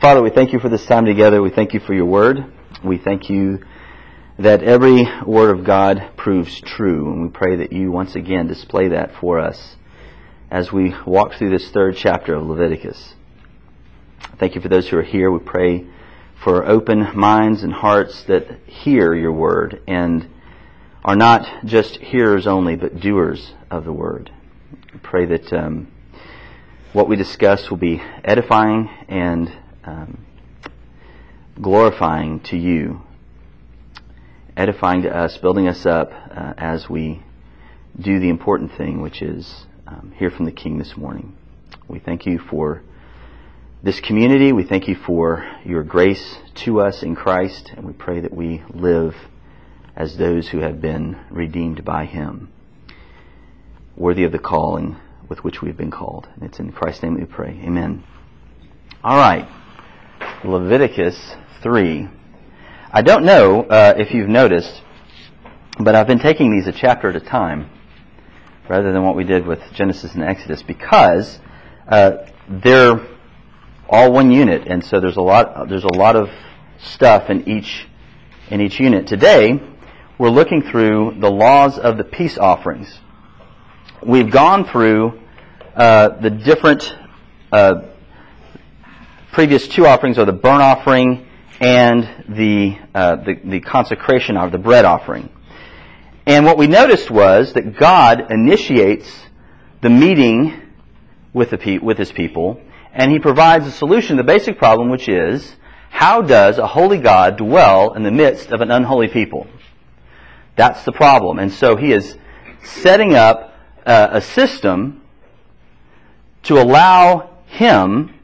Father, we thank you for this time together. We thank you for your word. We thank you that every word of God proves true, and we pray that you once again display that for us as we walk through this third chapter of Leviticus. Thank you for those who are here. We pray for open minds and hearts that hear your word and are not just hearers only, but doers of the word. We pray that um, what we discuss will be edifying and um, glorifying to you, edifying to us, building us up uh, as we do the important thing, which is um, hear from the King this morning. We thank you for this community. We thank you for your grace to us in Christ, and we pray that we live as those who have been redeemed by Him, worthy of the calling with which we have been called. And it's in Christ's name that we pray. Amen. All right. Leviticus 3. I don't know uh, if you've noticed, but I've been taking these a chapter at a time rather than what we did with Genesis and Exodus because uh, they're all one unit, and so there's a lot there's a lot of stuff in each in each unit. Today, we're looking through the laws of the peace offerings. We've gone through uh, the different uh, previous two offerings, are the burnt offering and the, uh, the the consecration of the bread offering. And what we noticed was that God initiates the meeting with, the with his people, and he provides a solution to the basic problem, which is, how does a holy God dwell in the midst of an unholy people? That's the problem. And so he is setting up uh, a system to allow him,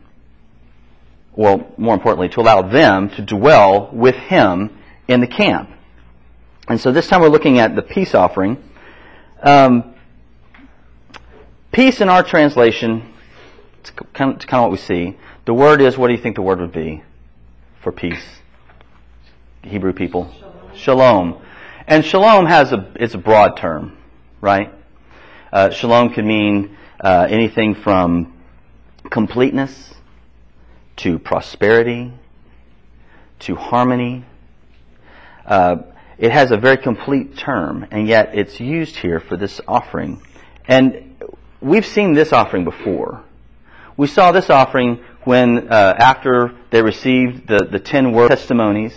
well, more importantly, to allow them to dwell with him in the camp. And so this time we're looking at the peace offering. Um, peace in our translation, it's kind, of, it's kind of what we see. The word is, what do you think the word would be for peace? Hebrew people? Shalom. shalom. And shalom has a, it's a broad term, right? Uh, shalom can mean uh, anything from completeness to prosperity to harmony. Uh, it has a very complete term, and yet it's used here for this offering. And we've seen this offering before. We saw this offering when, uh, after they received the, the ten word testimonies,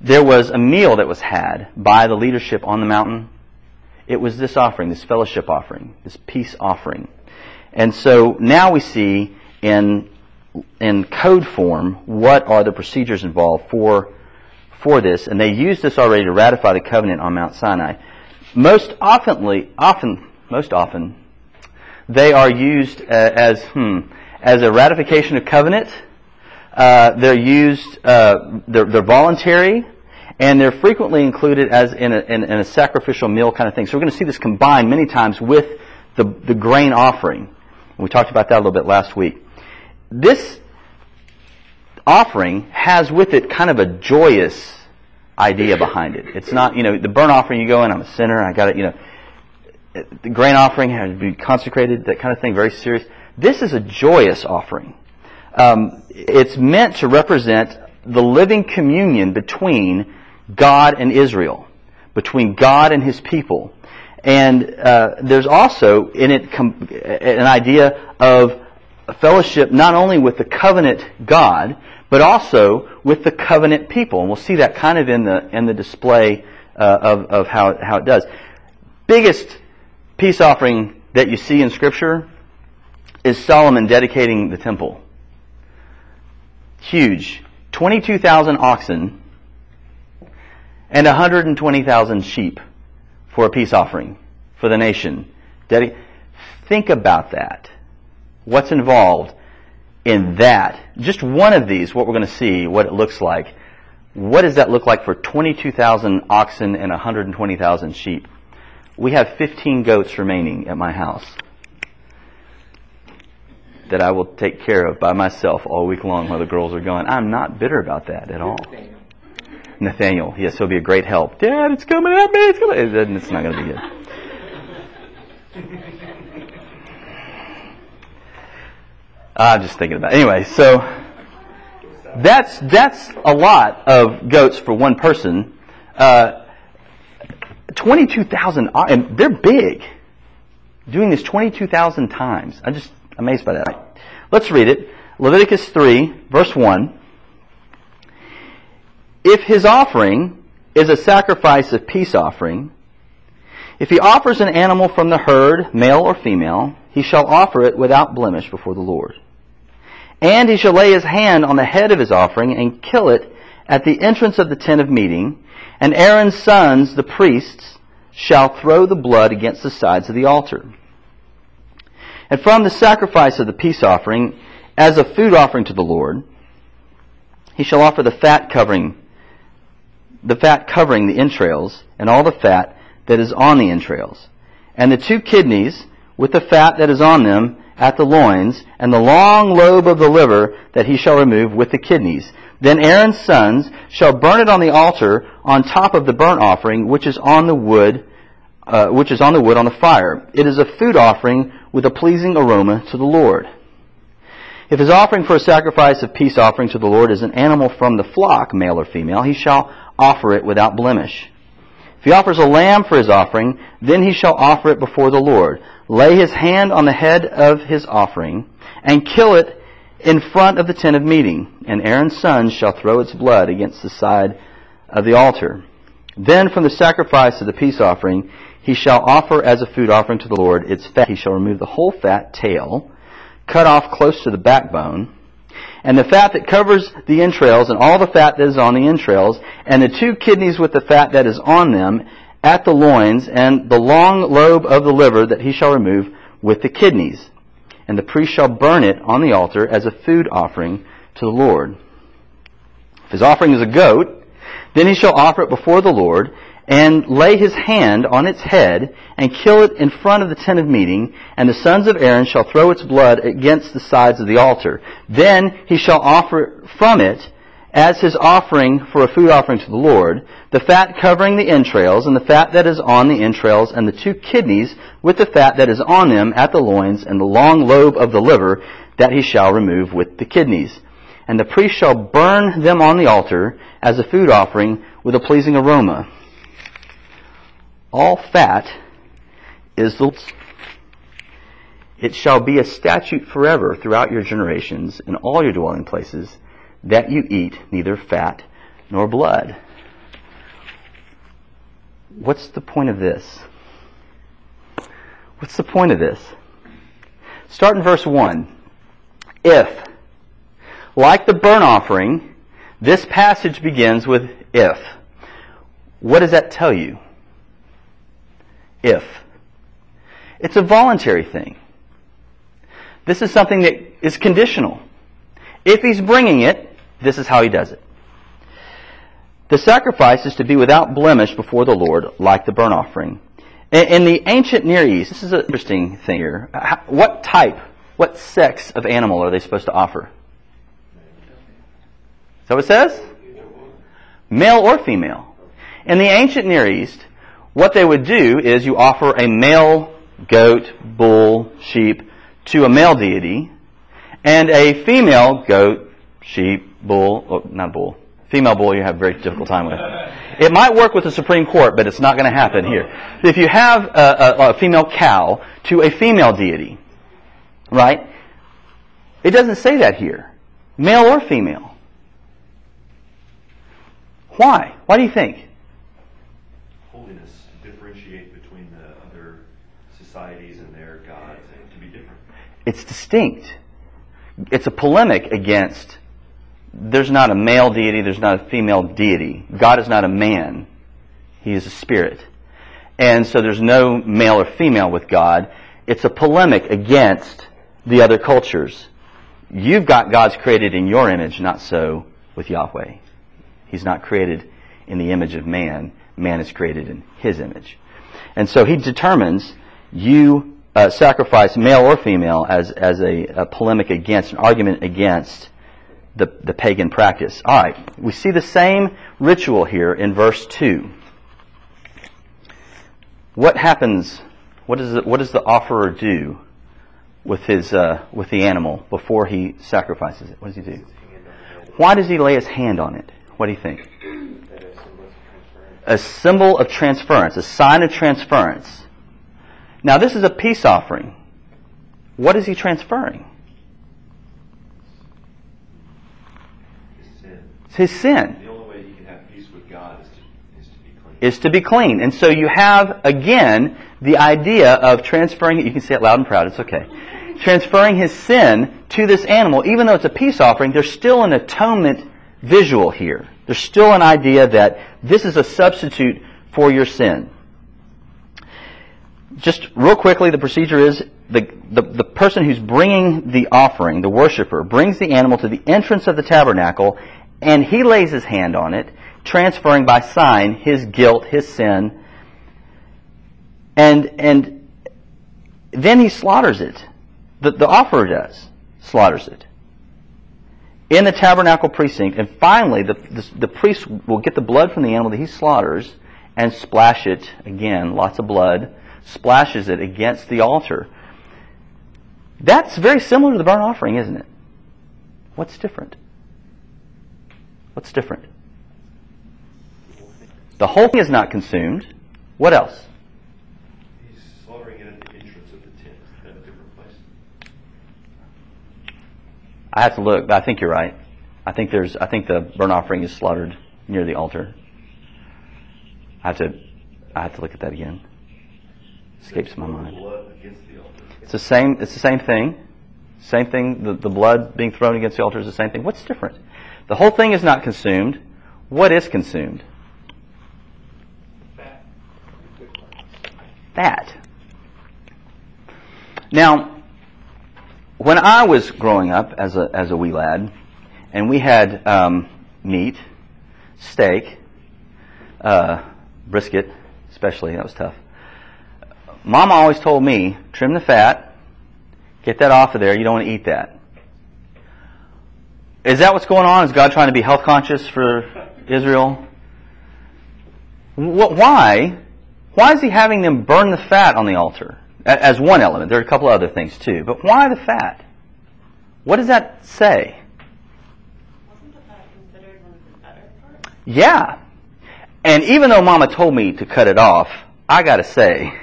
there was a meal that was had by the leadership on the mountain. It was this offering, this fellowship offering, this peace offering. And so now we see in, in code form what are the procedures involved for for this, and they used this already to ratify the covenant on Mount Sinai. Most oftenly, often, most often, they are used uh, as hmm, as a ratification of covenant. Uh, they're used, uh, they're, they're, voluntary, and they're frequently included as in a, in, in a, sacrificial meal kind of thing. So we're going to see this combined many times with the, the grain offering. We talked about that a little bit last week. This offering has with it kind of a joyous idea behind it. It's not, you know, the burnt offering, you go in, I'm a sinner, I got it, you know. The grain offering has to be consecrated, that kind of thing, very serious. This is a joyous offering. Um, it's meant to represent the living communion between God and Israel, between God and His people. And uh, there's also in it com- an idea of fellowship not only with the covenant God, but also with the covenant people. And we'll see that kind of in the, in the display uh, of, of how, how it does. Biggest peace offering that you see in Scripture is Solomon dedicating the temple. Huge. 22,000 oxen and 120,000 sheep for a peace offering for the nation. Think about that. What's involved? in that, just one of these, what we're going to see, what it looks like, what does that look like for 22,000 oxen and 120,000 sheep? We have 15 goats remaining at my house that I will take care of by myself all week long while the girls are gone. I'm not bitter about that at all. Nathaniel, yes, he'll be a great help. Dad, it's coming at me. It's, coming. it's not going to be good. I'm just thinking about it. Anyway, so That's that's a lot of goats for one person. Uh, Twenty-two thousand, and they're big. Doing this twenty-two thousand times, I'm just amazed by that. Let's read it. Leviticus three, verse one. If his offering is a sacrifice of peace offering, if he offers an animal from the herd, male or female, he shall offer it without blemish before the Lord. And he shall lay his hand on the head of his offering and kill it at the entrance of the tent of meeting, and Aaron's sons, the priests, shall throw the blood against the sides of the altar. And from the sacrifice of the peace offering, as a food offering to the Lord, he shall offer the fat covering, the fat covering the entrails, and all the fat that is on the entrails, and the two kidneys with the fat that is on them at the loins, and the long lobe of the liver that he shall remove with the kidneys. Then Aaron's sons shall burn it on the altar on top of the burnt offering, which is on the wood, uh, which is on the wood on the fire. It is a food offering with a pleasing aroma to the Lord. If his offering for a sacrifice of peace offering to the Lord is an animal from the flock, male or female, he shall offer it without blemish. If he offers a lamb for his offering, then he shall offer it before the Lord. Lay his hand on the head of his offering, and kill it in front of the tent of meeting, and Aaron's sons shall throw its blood against the side of the altar. Then from the sacrifice of the peace offering, he shall offer as a food offering to the Lord its fat. He shall remove the whole fat tail, cut off close to the backbone, and the fat that covers the entrails, and all the fat that is on the entrails, and the two kidneys with the fat that is on them, at the loins, and the long lobe of the liver that he shall remove with the kidneys and the priest shall burn it on the altar as a food offering to the Lord. If his offering is a goat, then he shall offer it before the Lord, and lay his hand on its head, and kill it in front of the tent of meeting, and the sons of Aaron shall throw its blood against the sides of the altar. Then he shall offer from it as his offering for a food offering to the Lord, the fat covering the entrails, and the fat that is on the entrails, and the two kidneys with the fat that is on them at the loins, and the long lobe of the liver that he shall remove with the kidneys. And the priest shall burn them on the altar as a food offering with a pleasing aroma. All fat is the it shall be a statute forever throughout your generations in all your dwelling places that you eat neither fat nor blood. What's the point of this? What's the point of this? Start in verse 1. If, like the burnt offering, this passage begins with if. What does that tell you? If. It's a voluntary thing. This is something that is conditional. If he's bringing it, this is how he does it. The sacrifice is to be without blemish before the Lord, like the burnt offering. In the ancient Near East, this is an interesting thing here. What type, what sex of animal are they supposed to offer? What it says? Male or female. In the ancient Near East, what they would do is you offer a male goat, bull, sheep to a male deity, and a female goat, sheep, bull, oh, not bull, female bull you have a very difficult time with. It might work with the Supreme Court, but it's not going to happen here. If you have a, a, a female cow to a female deity, right? It doesn't say that here. Male or female. Why? Why do you think? Holiness, differentiate between the other societies and their gods, and to be different. It's distinct. It's a polemic against there's not a male deity, there's not a female deity. God is not a man. He is a spirit. And so there's no male or female with God. It's a polemic against the other cultures. You've got God's created in your image, not so with Yahweh. He's not created in the image of man. Man is created in his image. And so he determines you uh, sacrifice male or female as, as a, a polemic against, an argument against the, the pagan practice. All right, we see the same ritual here in verse 2. What happens, what, is it, what does the offerer do with, his, uh, with the animal before he sacrifices it? What does he do? Why does he lay his hand on it? What do you think? A symbol of transference, a sign of transference. Now, this is a peace offering. What is he transferring? His sin. It's his sin. The only way you can have peace with God is to, is to be clean. is to be clean. And so you have, again, the idea of transferring, you can say it loud and proud, it's okay. Transferring his sin to this animal, even though it's a peace offering, there's still an atonement visual here. There's still an idea that this is a substitute for your sin. Just real quickly, the procedure is the, the, the person who's bringing the offering, the worshiper, brings the animal to the entrance of the tabernacle and he lays his hand on it, transferring by sign his guilt, his sin, and, and then he slaughters it. The, the offerer does, slaughters it. In the tabernacle precinct, and finally the, the, the priest will get the blood from the animal that he slaughters and splash it, again, lots of blood, splashes it against the altar. That's very similar to the burnt offering, isn't it? What's different? What's different? The whole thing is not consumed. What else? He's slaughtering it at the entrance of the tent. Is a different place? I have to look, but I think you're right. I think there's I think the burnt offering is slaughtered near the altar. I have to I have to look at that again. Escapes my mind. Blood against the altar. It's the same it's the same thing. Same thing, the, the blood being thrown against the altar is the same thing. What's different? The whole thing is not consumed. What is consumed? Fat. Now, when I was growing up as a, as a wee lad, and we had um, meat, steak, uh, brisket, especially, that was tough. Mama always told me, trim the fat, get that off of there, you don't want to eat that. Is that what's going on? Is God trying to be health conscious for Israel? Wh- Why? Why is he having them burn the fat on the altar? As one element. There are a couple other things too. But why the fat? What does that say? Wasn't the fat considered one of the better parts? Yeah. And even though Mama told me to cut it off, I gotta say,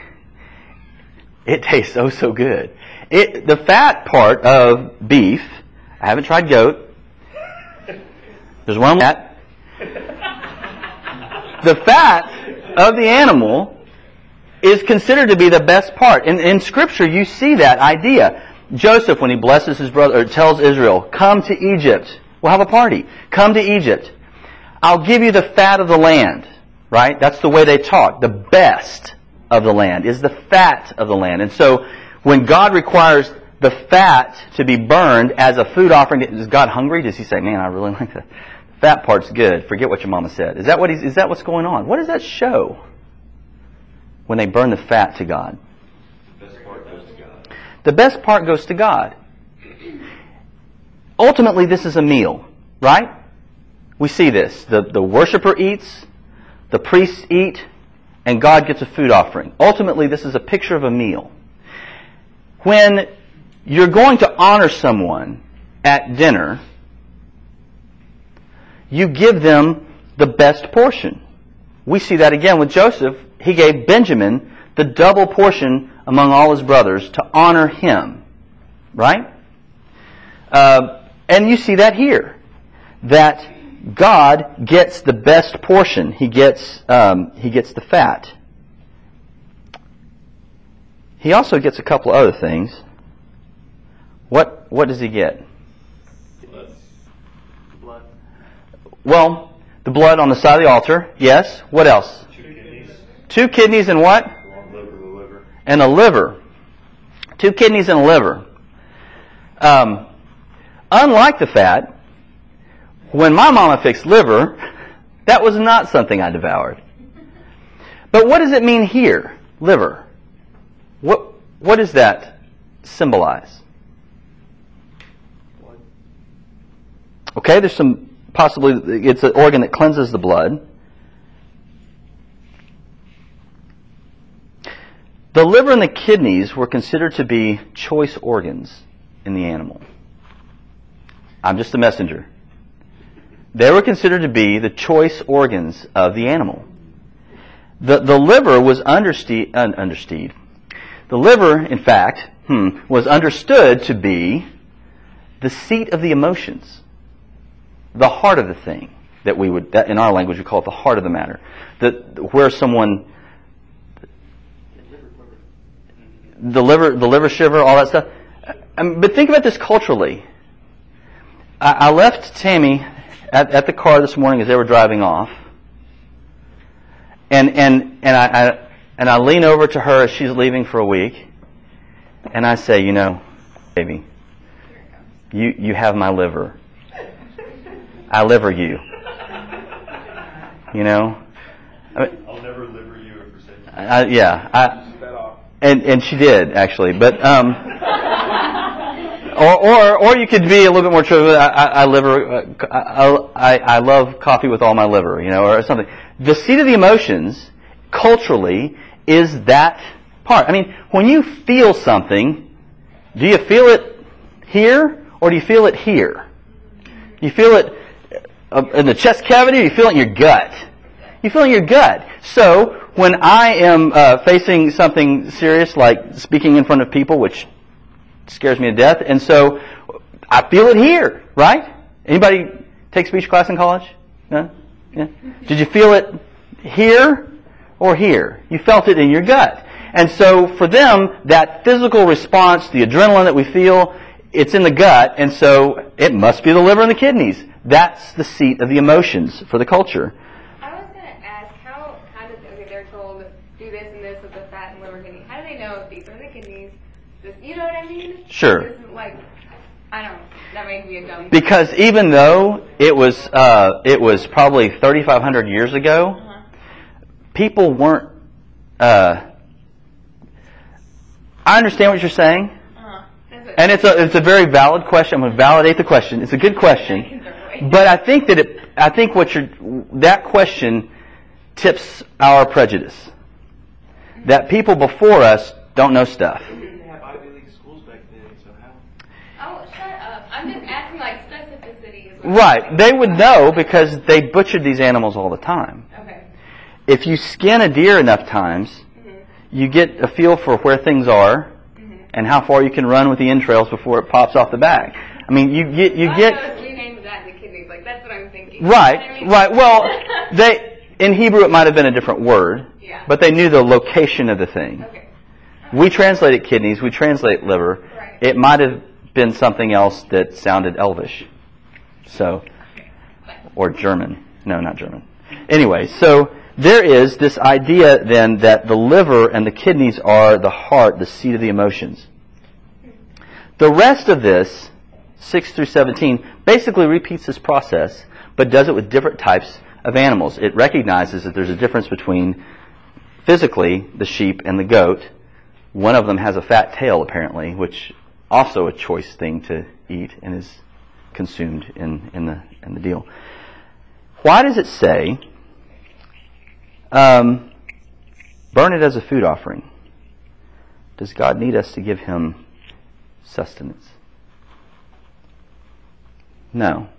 it tastes oh so good. It, the fat part of beef, I haven't tried goat. There's one that. The fat of the animal is considered to be the best part. In, in Scripture, you see that idea. Joseph, when he blesses his brother, or tells Israel, come to Egypt. We'll have a party. Come to Egypt. I'll give you the fat of the land. Right? That's the way they talk. The best of the land is the fat of the land. And so, when God requires the fat to be burned as a food offering, is God hungry? Does he say, man, I really like the fat part's good. Forget what your mama said. Is that what he's, is that what's going on? What does that show? When they burn the fat to God. The best part goes to God. The best part goes to God. Ultimately, this is a meal, right? We see this. The, the worshiper eats, the priests eat, and God gets a food offering. Ultimately, this is a picture of a meal. When you're going to honor someone at dinner, you give them the best portion. We see that again with Joseph. He gave Benjamin the double portion among all his brothers to honor him. Right? Uh, and you see that here. That God gets the best portion. He gets, um, he gets the fat. He also gets a couple other things. What, what does he get? Blood. Blood. Well, the blood on the side of the altar, yes. What else? Two kidneys. Two kidneys and what? Liver. And a liver. Two kidneys and a liver. Um, unlike the fat, when my mama fixed liver, that was not something I devoured. But what does it mean here, liver? What, what does that symbolize? Okay, there's some possibly, it's an organ that cleanses the blood. The liver and the kidneys were considered to be choice organs in the animal. I'm just a messenger. They were considered to be the choice organs of the animal. The, the liver was underste- un- understeed. The liver, in fact, hmm, was understood to be the seat of the emotions, the heart of the thing that we would, that in our language we call it the heart of the matter, That where someone, the liver, the liver shiver, all that stuff. Um, but think about this culturally. I, I left Tammy at, at the car this morning as they were driving off, and and and I, I and I lean over to her as she's leaving for a week, and I say, you know, baby, you you have my liver. I liver you. You know, I mean, I'll never liver you or forsake you. I, yeah, I, and and she did actually, but um, or or or you could be a little bit more true. I, I, I liver, uh, I, I I love coffee with all my liver, you know, or something. The seat of the emotions, culturally, is that part. I mean, when you feel something, do you feel it here or do you feel it here? You feel it in the chest cavity you feel it in your gut? You feel in your gut. So, when I am uh, facing something serious like speaking in front of people, which scares me to death, and so I feel it here, right? Anybody take speech class in college? No? Yeah? Did you feel it here or here? You felt it in your gut. And so for them, that physical response, the adrenaline that we feel, it's in the gut, and so it must be the liver and the kidneys. That's the seat of the emotions for the culture. I was gonna ask how how did okay they're told do this and this with the fat and liver kidney. How do they know if these are the kidneys? This you know what I mean? Sure. Like I don't know. That makes me a dumb. Because even though it was uh, it was probably 3,500 years ago, Uh-huh. people weren't. Uh, I understand what you're saying. And it's a it's a very valid question. I'm going to validate the question. It's a good question, but I think that it I think what you're that question tips our prejudice that people before us don't know stuff. They didn't have Ivy League schools back then, so how? Oh, shut up! I'm just asking like specificity. Right? They would know because they butchered these animals all the time. Okay. if you skin a deer enough times, Mm-hmm. you get a feel for where things are and how far you can run with the entrails before it pops off the back. I mean, you get you oh, I get named that the kidneys. Like that's what I'm thinking. You know what right, I mean? right. Well, they in Hebrew it might have been a different word, Yeah. but they knew the location of the thing. Okay. We translate it kidneys, we translate liver. Right. It might have been something else that sounded elvish. So, or German. No, not German. Anyway, so there is this idea then that the liver and the kidneys are the heart, the seat of the emotions. The rest of this, 6 through 17, basically repeats this process, but does it with different types of animals. It recognizes that there's a difference between physically the sheep and the goat. One of them has a fat tail, apparently, which also a choice thing to eat and is consumed in, in the in the deal. Why does it say, um, burn it as a food offering? Does God need us to give him sustenance? No.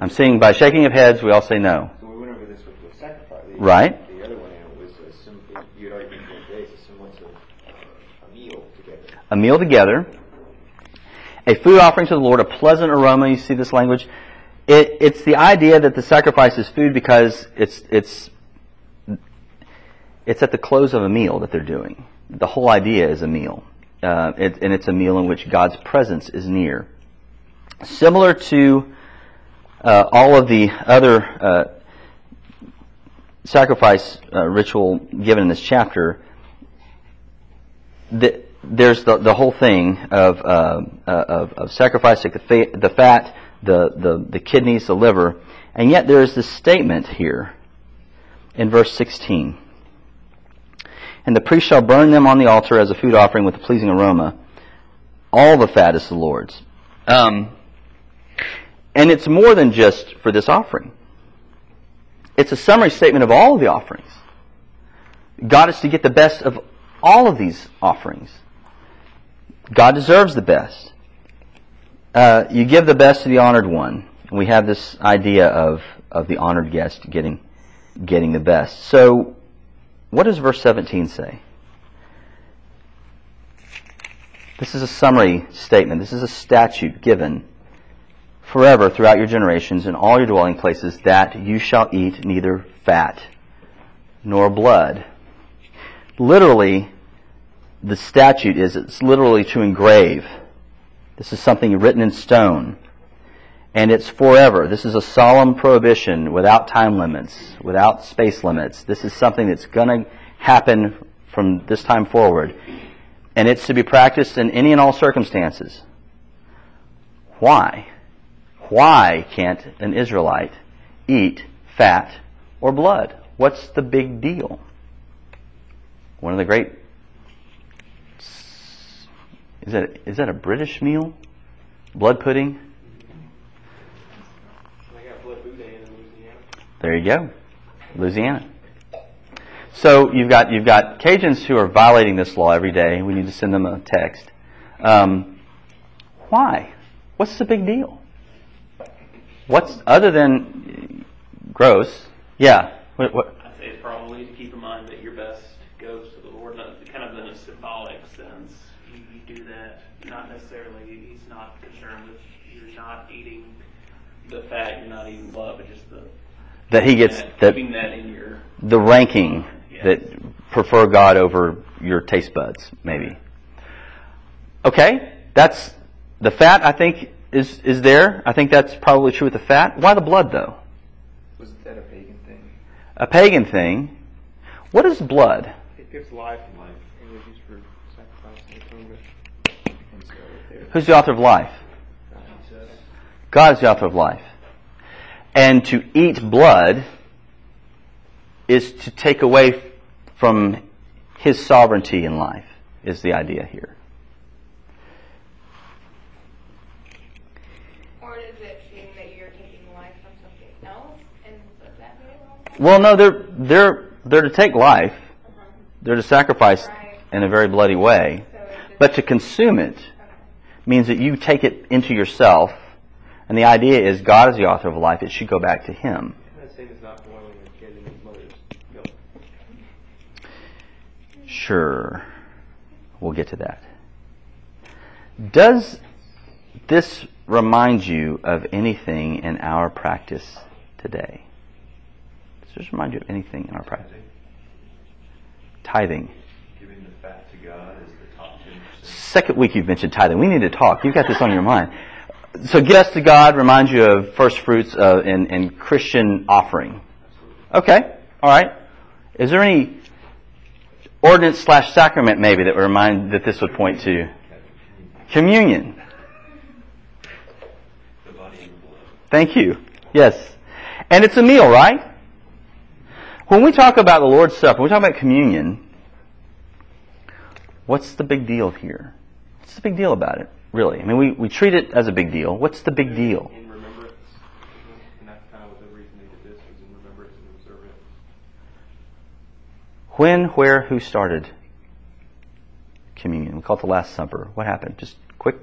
I'm seeing by shaking of heads, we all say no. So we went over this with the sacrifice. The, Right. The other one was a sim- you'd argue for days, a semblance of uh, a meal together. a meal together, a food offering to the Lord, a pleasant aroma. You see this language. It, it's the idea that the sacrifice is food because it's it's it's at the close of a meal that they're doing. The whole idea is a meal, uh, it, and it's a meal in which God's presence is near. Similar to uh, all of the other uh, sacrifice uh, ritual given in this chapter, the, there's the, the whole thing of, uh, uh, of, of sacrificing the, fa- the fat, the, the, the kidneys, the liver, and yet there is this statement here in verse 16. And the priest shall burn them on the altar as a food offering with a pleasing aroma. All the fat is the Lord's. Um, and it's more than just for this offering. It's a summary statement of all of the offerings. God is to get the best of all of these offerings. God deserves the best. Uh, you give the best to the honored one. we have this idea of, of the honored guest getting, getting the best. So, what does verse 17 say? This is a summary statement. This is a statute given forever throughout your generations in all your dwelling places that you shall eat neither fat nor blood. Literally, the statute is it's literally to engrave. This is something written in stone. And it's forever. This is a solemn prohibition without time limits, without space limits. This is something that's going to happen from this time forward. And it's to be practiced in any and all circumstances. Why? Why can't an Israelite eat fat or blood? What's the big deal? One of the great is that is that a British meal? Blood pudding? I got blood boudin in Louisiana. There you go. Louisiana. So you've got you've got Cajuns who are violating this law every day. We need to send them a text. Um, why? What's the big deal? What's other than gross? Yeah. What, what? I say it's probably to keep in mind that your best goes to the Lord, not, kind of in a symbolic sense. You, you do that, not necessarily, he's not concerned with, you're not eating the fat, you're not eating blood, but just the. That he gets that, that Keeping that in your, the ranking Yes. that prefer God over your taste buds, maybe. Okay, that's the fat. I think is is there. I think that's probably true with the fat. Why the blood though? Wasn't that a pagan thing? A pagan thing. What is blood? It gives life and life. It was used for sacrifice and atonement. And so there, Who's the author of life? Uh, God is the author of life. And to eat blood is to take away from his sovereignty in life, is the idea here. Or does it mean that you're taking life from something else? And does that mean? Well, no, they're they're they're to take life. Uh-huh. They're to sacrifice Right. in a very bloody way. So But to consume it okay. means that you take it into yourself, and the idea is God is the author of life. It should go back to Him. That same as not boiling a kid in his mother's milk. Sure, we'll get to that. Does this remind you of anything in our practice today? Does this remind you of anything in our practice? Tithing. Giving the fat to God is the top 10%. Second week you've mentioned tithing. We need to talk. You've got this on your mind. So gifts to God reminds you of first fruits uh, and, and Christian offering. Okay, all right. Is there any ordinance slash sacrament maybe that would remind that this would point to communion? Thank you. Yes, and it's a meal, right? When we talk about the Lord's Supper, when we talk about communion. What's the big deal here? What's the big deal about it? Really? I mean, we, we treat it as a big deal. What's the big deal? In remembrance. And that's kind of what the reason they did this was in remembrance and observance. When, where, who started communion? We call it the Last Supper. What happened? Just quick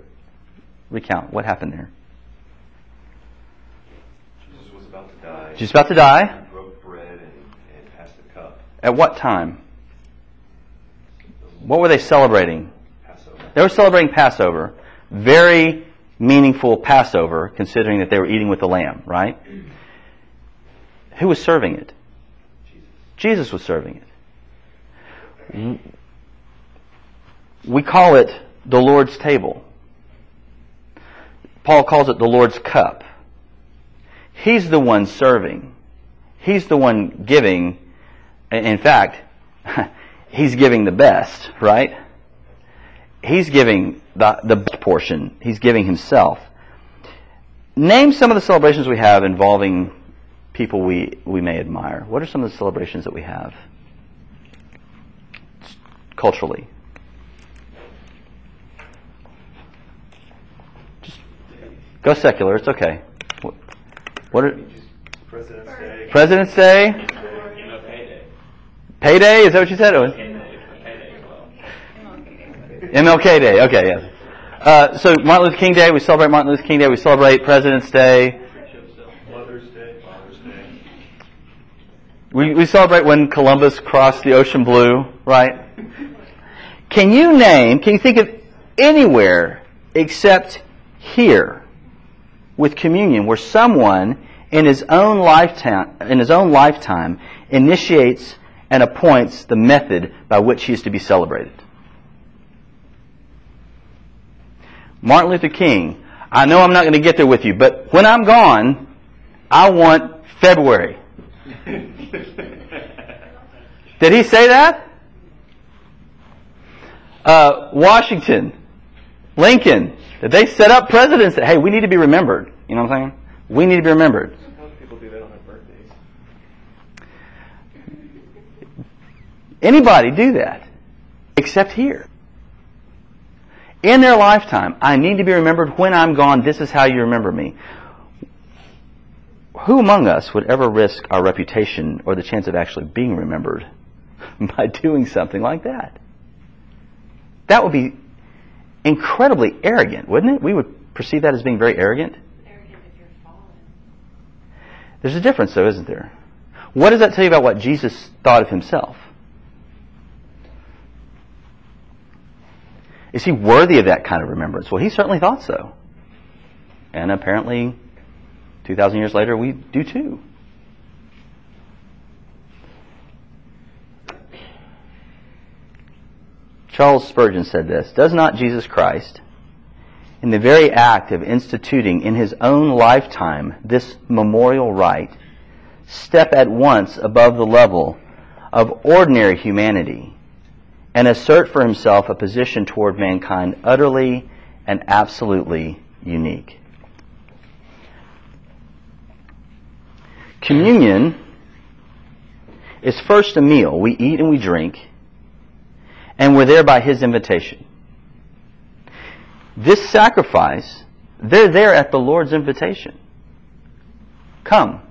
recount. What happened there? Jesus was about to die. Jesus about to die. He broke bread and, and passed the cup. At what time? What were they celebrating? Passover. They were celebrating Passover. Very meaningful Passover, considering that they were eating with the lamb, right? Who was serving it? Jesus. Jesus was serving it. We call it the Lord's table. Paul calls it the Lord's cup. He's the one serving. He's the one giving. In fact, he's giving the best, right? He's giving the, the best portion. He's giving himself. Name some of the celebrations we have involving people we, we may admire. What are some of the celebrations that we have culturally? Just go secular. It's okay. What, what are President's Day. President's Day? MLK Day. Payday? Is that what you said? MLK Day. Okay, yes. Uh, so Martin Luther King Day, we celebrate Martin Luther King Day. We celebrate President's Day. Mother's Day, Father's Day. We, we celebrate when Columbus crossed the ocean blue, right? Can you name, can you think of anywhere except here with communion where someone in his own lifetime, in his own lifetime initiates and appoints the method by which he is to be celebrated? Martin Luther King, I know I'm not going to get there with you, but when I'm gone, I want February. Did he say that? Uh, Washington, Lincoln, did they set up presidents that, hey, we need to be remembered? You know what I'm saying? We need to be remembered. Most people do that on their birthdays. Anybody do that except here. In their lifetime, I need to be remembered when I'm gone. This is how you remember me. Who among us would ever risk our reputation or the chance of actually being remembered by doing something like that? That would be incredibly arrogant, wouldn't it? We would perceive that as being very arrogant. There's a difference, though, isn't there? What does that tell you about what Jesus thought of himself? Is he worthy of that kind of remembrance? Well, he certainly thought so. And apparently, 2,000 years later, we do too. Charles Spurgeon said this Does not Jesus Christ, in the very act of instituting in his own lifetime this memorial rite, step at once above the level of ordinary humanity and assert for himself a position toward mankind utterly and absolutely unique? Communion is first a meal. We eat and we drink, and we're there by His invitation. This sacrifice, they're there at the Lord's invitation. Come.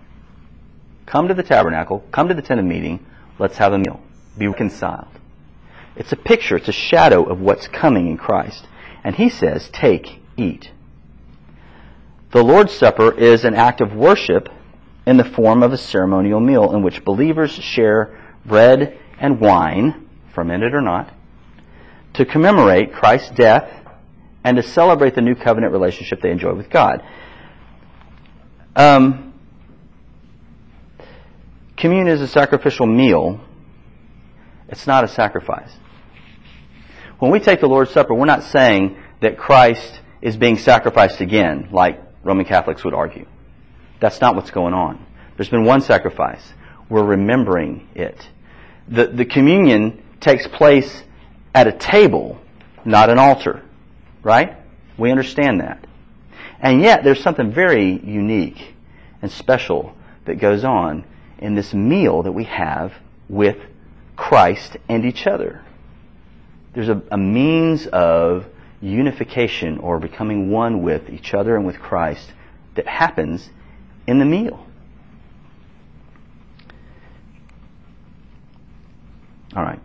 Come to the tabernacle. Come to the tent of meeting. Let's have a meal. Be reconciled. It's a picture, it's a shadow of what's coming in Christ. And He says, Take, eat. The Lord's Supper is an act of worship in the form of a ceremonial meal in which believers share bread and wine, fermented or not, to commemorate Christ's death and to celebrate the new covenant relationship they enjoy with God. Um, communion is a sacrificial meal. It's not a sacrifice. When we take the Lord's Supper, we're not saying that Christ is being sacrificed again, like Roman Catholics would argue. That's not what's going on. There's been one sacrifice. We're remembering it. The, the communion takes place at a table, not an altar. Right? We understand that. And yet, there's something very unique and special that goes on in this meal that we have with Christ and each other. There's a, a means of unification or becoming one with each other and with Christ that happens in the meal. All right.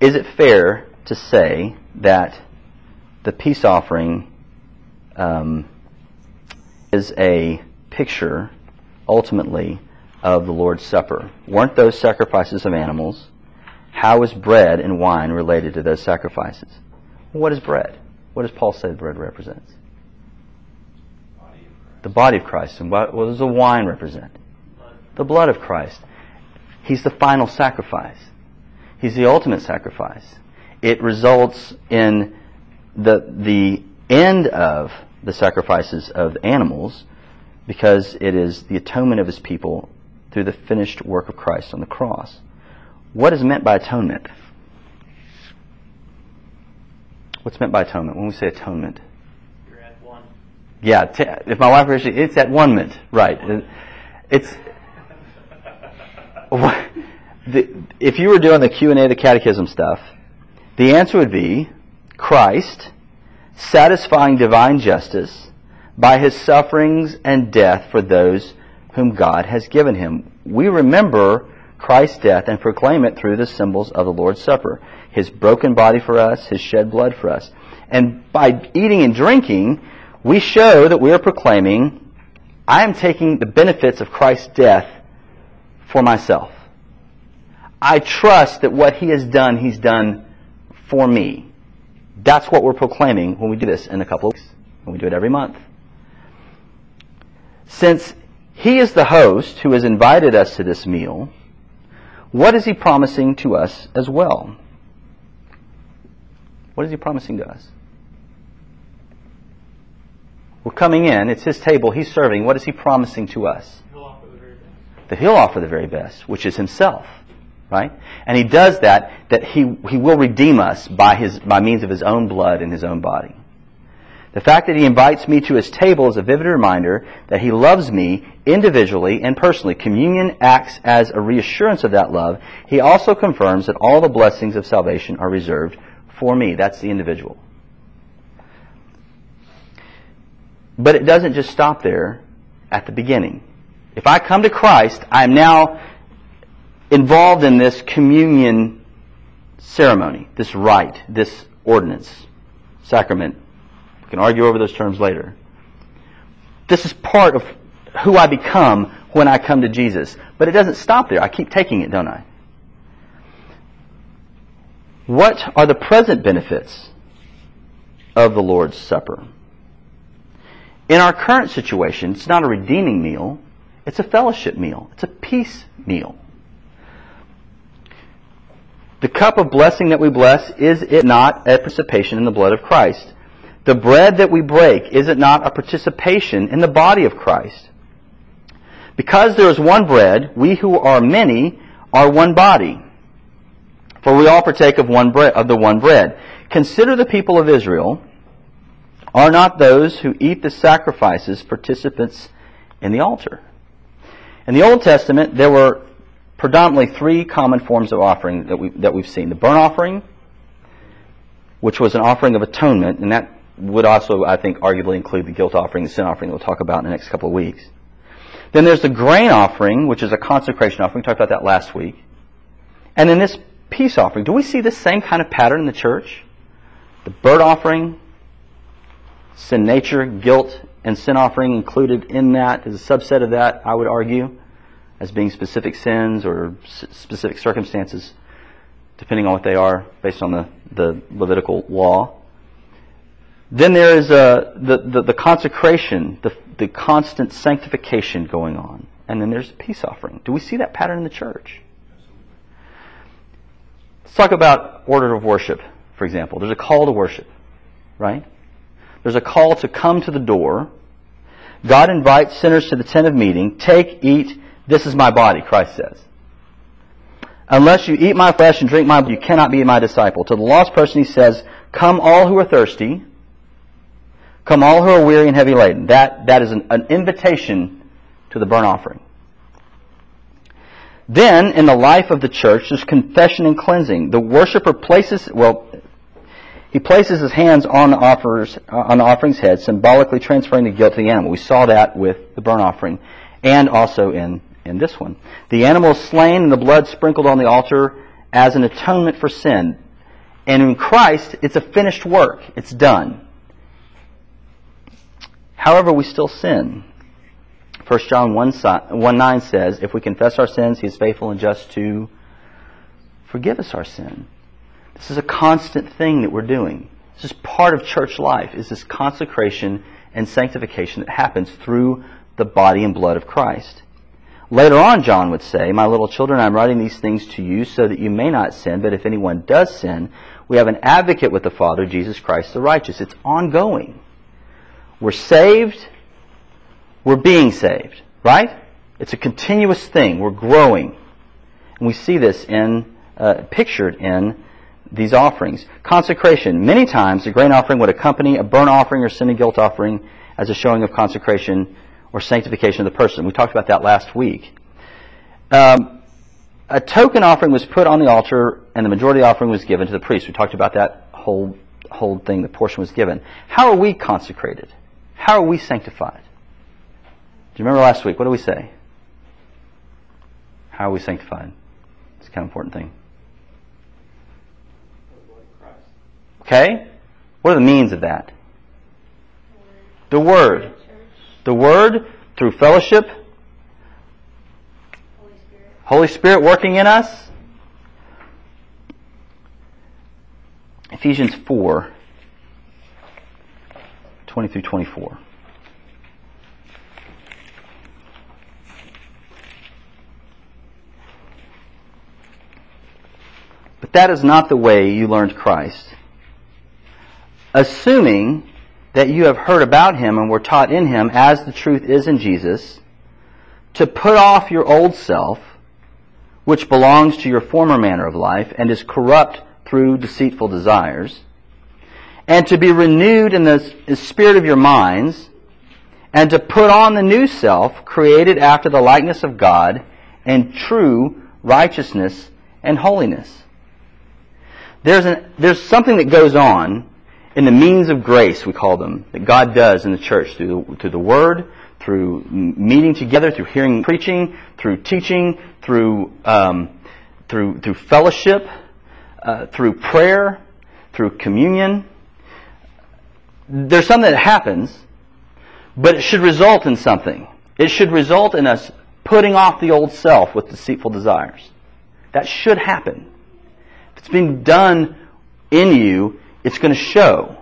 Is it fair to say that the peace offering um, is a picture, ultimately, of the Lord's Supper? Weren't those sacrifices of animals? How is bread and wine related to those sacrifices? What is bread? What does Paul say bread represents? The body of Christ. And what, what does the wine represent? The blood of Christ. He's the final sacrifice. He's the ultimate sacrifice. It results in the, the end of the sacrifices of animals because it is the atonement of his people through the finished work of Christ on the cross. What is meant by atonement? What's meant by atonement? When we say atonement, You're at one. yeah. T- if my wife were actually, it's at one mint, right? It's the, if you were doing the Q and A, the Catechism stuff, the answer would be Christ satisfying divine justice by his sufferings and death for those whom God has given him. We remember Christ's death and proclaim it through the symbols of the Lord's Supper. His broken body for us, His shed blood for us. And by eating and drinking, we show that we are proclaiming I am taking the benefits of Christ's death for myself. I trust that what he has done, he's done for me. That's what we're proclaiming when we do this in a couple of weeks. And we do it every month. Since he is the host who has invited us to this meal, what is he promising to us as well? What is he promising to us? We're coming in, it's his table, he's serving. What is he promising to us? He'll offer the very best. That he'll offer the very best, which is himself. Right? And he does that, that he, he will redeem us by, his, by means of his own blood and his own body. The fact that he invites me to his table is a vivid reminder that he loves me individually and personally. Communion acts as a reassurance of that love. He also confirms that all the blessings of salvation are reserved for me. That's the individual. But it doesn't just stop there at the beginning. If I come to Christ, I'm now involved in this communion ceremony, this rite, this ordinance, sacrament. Can argue over those terms later. This is part of who I become when I come to Jesus. But it doesn't stop there. I keep taking it, don't I? What are the present benefits of the Lord's Supper? In our current situation, it's not a redeeming meal, it's a fellowship meal, it's a peace meal. The cup of blessing that we bless, is it not a participation in the blood of Christ? The bread that we break, is it not a participation in the body of Christ? Because there is one bread, we who are many are one body. For we all partake of one of the one bread. Consider the people of Israel. Are not those who eat the sacrifices participants in the altar? In the Old Testament, there were predominantly three common forms of offering that, we, that we've seen. The burnt offering, which was an offering of atonement, and that would also, I think, arguably include the guilt offering, the sin offering that we'll talk about in the next couple of weeks. Then there's the grain offering, which is a consecration offering. We talked about that last week. And then this peace offering. Do we see the same kind of pattern in the church? The burnt offering, sin nature, guilt, and sin offering included in that is a subset of that, I would argue, as being specific sins or s- specific circumstances, depending on what they are, based on the, the Levitical law. Then there is uh, the, the, the consecration, the, the constant sanctification going on. And then there's a peace offering. Do we see that pattern in the church? Let's talk about order of worship, for example. There's a call to worship, right? There's a call to come to the door. God invites sinners to the tent of meeting. Take, eat. This is my body, Christ says. Unless you eat my flesh and drink my blood, you cannot be my disciple. To the lost person, he says, Come all who are thirsty. Come all who are weary and heavy laden. That, that is an, an invitation to the burnt offering. Then, in the life of the church, there's confession and cleansing. The worshiper places, well, he places his hands on the, offers, uh, on the offering's head, symbolically transferring the guilt to the animal. We saw that with the burnt offering, and also in, in this one. The animal is slain and the blood sprinkled on the altar as an atonement for sin. And in Christ, it's a finished work. It's done. However, we still sin. 1 John 1, 1 9 says, If we confess our sins, he is faithful and just to forgive us our sin. This is a constant thing that we're doing. This is part of church life, is this consecration and sanctification that happens through the body and blood of Christ. Later on, John would say, My little children, I'm writing these things to you so that you may not sin, but if anyone does sin, we have an advocate with the Father, Jesus Christ the righteous. It's ongoing. We're saved, we're being saved, right? It's a continuous thing. We're growing. And we see this in, uh, pictured in these offerings. Consecration. Many times the grain offering would accompany a burnt offering or sin and guilt offering as a showing of consecration or sanctification of the person. We talked about that last week. Um, a token offering was put on the altar and the majority of the offering was given to the priest. We talked about that whole, whole thing, the portion was given. How are we consecrated? How are we sanctified? Do you remember last week? What did we say? How are we sanctified? It's a kind of important thing. Okay? What are the means of that? The Word. The Word Through fellowship? Holy Spirit. Holy Spirit working in us? Ephesians 4 20 through 24. But that is not the way you learned Christ. Assuming that you have heard about him and were taught in him as the truth is in Jesus, to put off your old self, which belongs to your former manner of life and is corrupt through deceitful desires, and to be renewed in the spirit of your minds, and to put on the new self, created after the likeness of God, and true righteousness and holiness. There's, an, there's something that goes on in the means of grace, we call them, that God does in the church through the, through the Word, through meeting together, through hearing preaching, through teaching, through, um, through, through fellowship, uh, through prayer, through communion. There's something that happens, but it should result in something. It should result in us putting off the old self with deceitful desires. That should happen. If it's being done in you, it's going to show.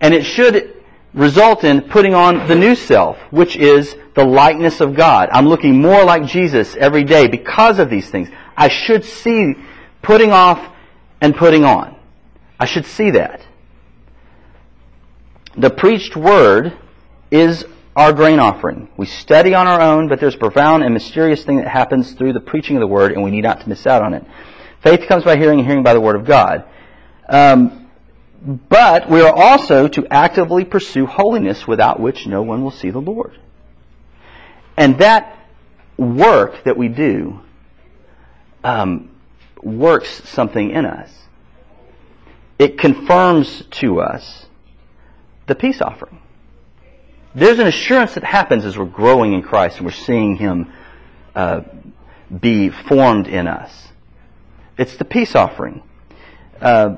And it should result in putting on the new self, which is the likeness of God. I'm looking more like Jesus every day because of these things. I should see putting off and putting on. I should see that. The preached word is our grain offering. We study on our own, but there's a profound and mysterious thing that happens through the preaching of the word, and we need not to miss out on it. Faith comes by hearing, and hearing by the word of God. Um, but we are also to actively pursue holiness without which no one will see the Lord. And that work that we do um, works something in us. It confirms to us the peace offering. There's an assurance that happens as we're growing in Christ and we're seeing Him uh, be formed in us. It's the peace offering. Uh,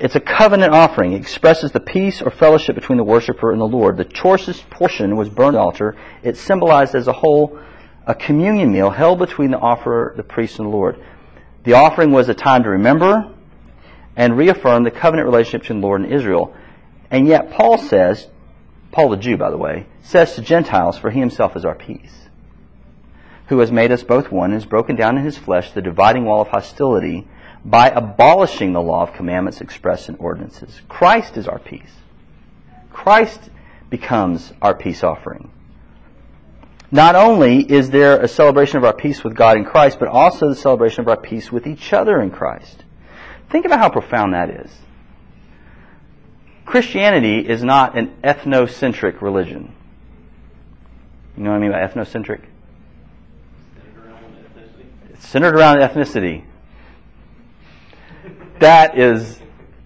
it's a covenant offering. It expresses the peace or fellowship between the worshiper and the Lord. The choicest portion was burned altar. It symbolized as a whole a communion meal held between the offerer, the priest, and the Lord. The offering was a time to remember and reaffirm the covenant relationship between the Lord and Israel. And yet Paul says, Paul the Jew, by the way, says to Gentiles, for he himself is our peace, who has made us both one and has broken down in his flesh the dividing wall of hostility by abolishing the law of commandments expressed in ordinances. Christ is our peace. Christ becomes our peace offering. Not only is there a celebration of our peace with God in Christ, but also the celebration of our peace with each other in Christ. Think about how profound that is. Christianity is not an ethnocentric religion. You know what I mean by ethnocentric? It's centered around ethnicity that is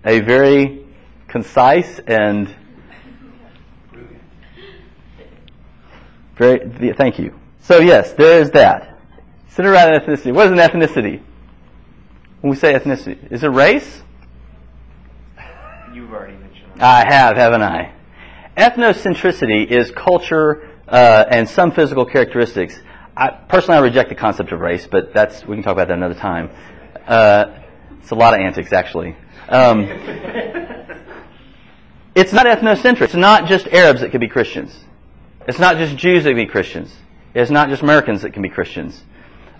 a very concise and very, thank you. So yes, there is that. Centered around ethnicity. What is an ethnicity? When we say ethnicity, is it race? You've already. I have, haven't I? Ethnocentricity is culture uh, and some physical characteristics. I, personally, I reject the concept of race, but that's we can talk about that another time. Uh, it's a lot of antics, actually. Um, it's not ethnocentric. It's not just Arabs that can be Christians. It's not just Jews that can be Christians. It's not just Americans that can be Christians.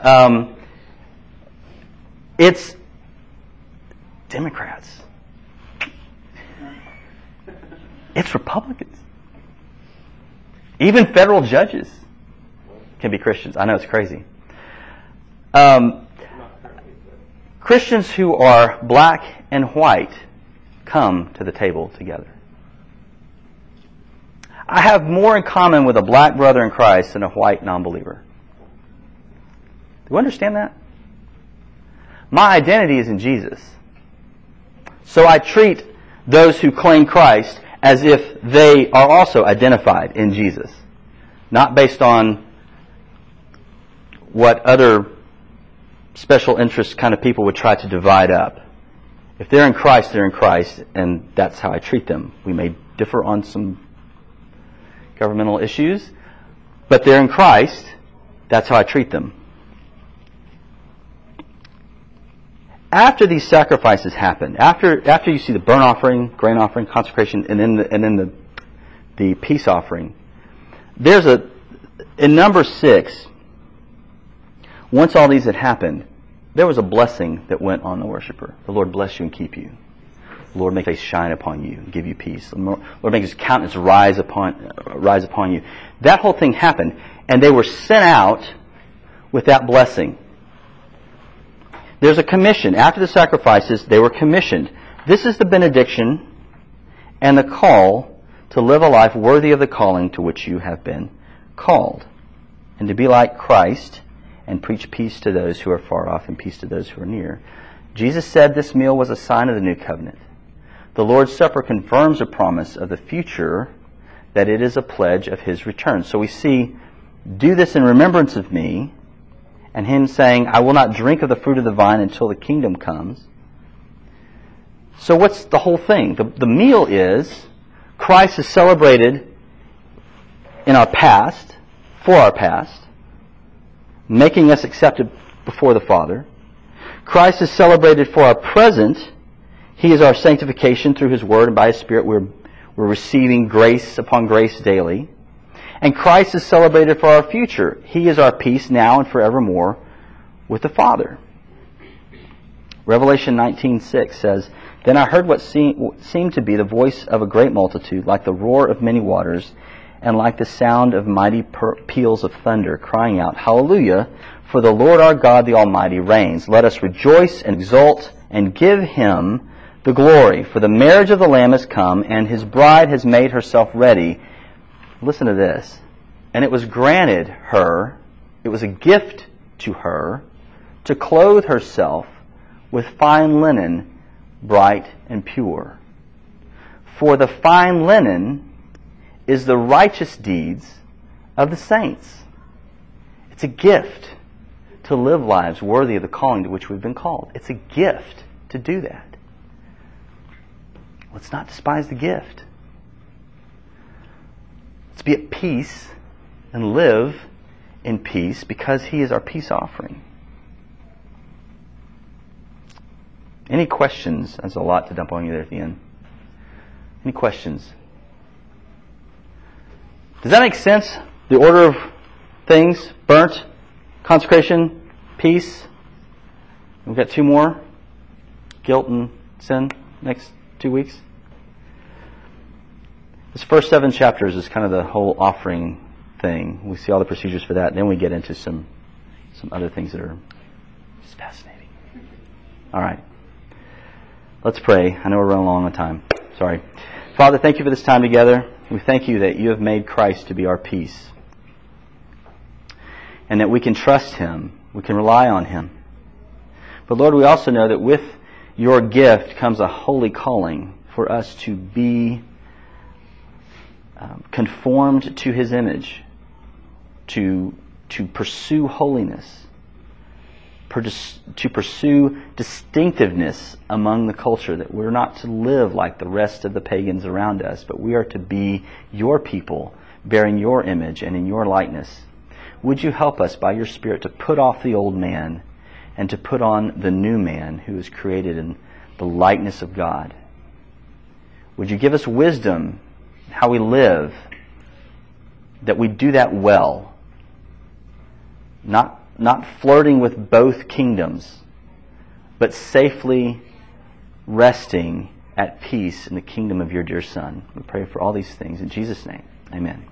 Um, it's Democrats. It's Republicans. Even federal judges can be Christians. I know it's crazy. Um, Christians who are black and white come to the table together. I have more in common with a black brother in Christ than a white non-believer. Do you understand that? My identity is in Jesus. So I treat those who claim Christ as if they are also identified in Jesus. Not based on what other special interest kind of people would try to divide up. If they're in Christ, they're in Christ, and that's how I treat them. We may differ on some governmental issues, but they're in Christ, that's how I treat them. After these sacrifices happen, after, after you see the burnt offering, grain offering, consecration, and then the, and then the, the peace offering, there's a, in number six, once all these had happened, there was a blessing that went on the worshiper. The Lord bless you and keep you. The Lord make his face shine upon you and give you peace. The Lord make his countenance rise upon, rise upon you. That whole thing happened, and they were sent out with that blessing. There's a commission. After the sacrifices, they were commissioned. This is the benediction and the call to live a life worthy of the calling to which you have been called. And to be like Christ and preach peace to those who are far off and peace to those who are near. Jesus said this meal was a sign of the new covenant. The Lord's Supper confirms a promise of the future that it is a pledge of his return. So we see, do this in remembrance of me, and him saying, I will not drink of the fruit of the vine until the kingdom comes. So what's the whole thing? The, the meal is Christ is celebrated in our past, for our past, making us accepted before the Father. Christ is celebrated for our present. He is our sanctification through His Word and by His Spirit. We're, we're receiving grace upon grace daily. And Christ is celebrated for our future. He is our peace now and forevermore with the Father. Revelation 19:6 says, "Then I heard what seemed to be the voice of a great multitude, like the roar of many waters, and like the sound of mighty peals of thunder, crying out, Hallelujah! For the Lord our God, the Almighty, reigns. Let us rejoice and exult and give him the glory. For the marriage of the Lamb has come, and his bride has made herself ready. Listen to this. And it was granted her, it was a gift to her, to clothe herself with fine linen, bright and pure. For the fine linen is the righteous deeds of the saints. It's a gift to live lives worthy of the calling to which we've been called. It's a gift to do that. Let's not despise the gift. Let's be at peace and live in peace because He is our peace offering. Any questions? That's a lot to dump on you there at the end. Any questions? Does that make sense? The order of things burnt, consecration, peace. We've got two more guilt and sin next two weeks. This first seven chapters is kind of the whole offering thing. We see all the procedures for that, and then we get into some some other things that are just fascinating. All right. Let's pray. I know we're running long on time. Sorry. Father, thank you for this time together. We thank you that you have made Christ to be our peace. And that we can trust Him. We can rely on Him. But Lord, we also know that with your gift comes a holy calling for us to be um, conformed to His image, to, to pursue holiness, to pursue distinctiveness among the culture, that we're not to live like the rest of the pagans around us, but we are to be your people, bearing your image and in your likeness. Would you help us by your Spirit to put off the old man and to put on the new man who is created in the likeness of God? Would you give us wisdom how we live, that we do that well. Not, not flirting with both kingdoms, but safely resting at peace in the kingdom of your dear Son. We pray for all these things in Jesus' name. Amen.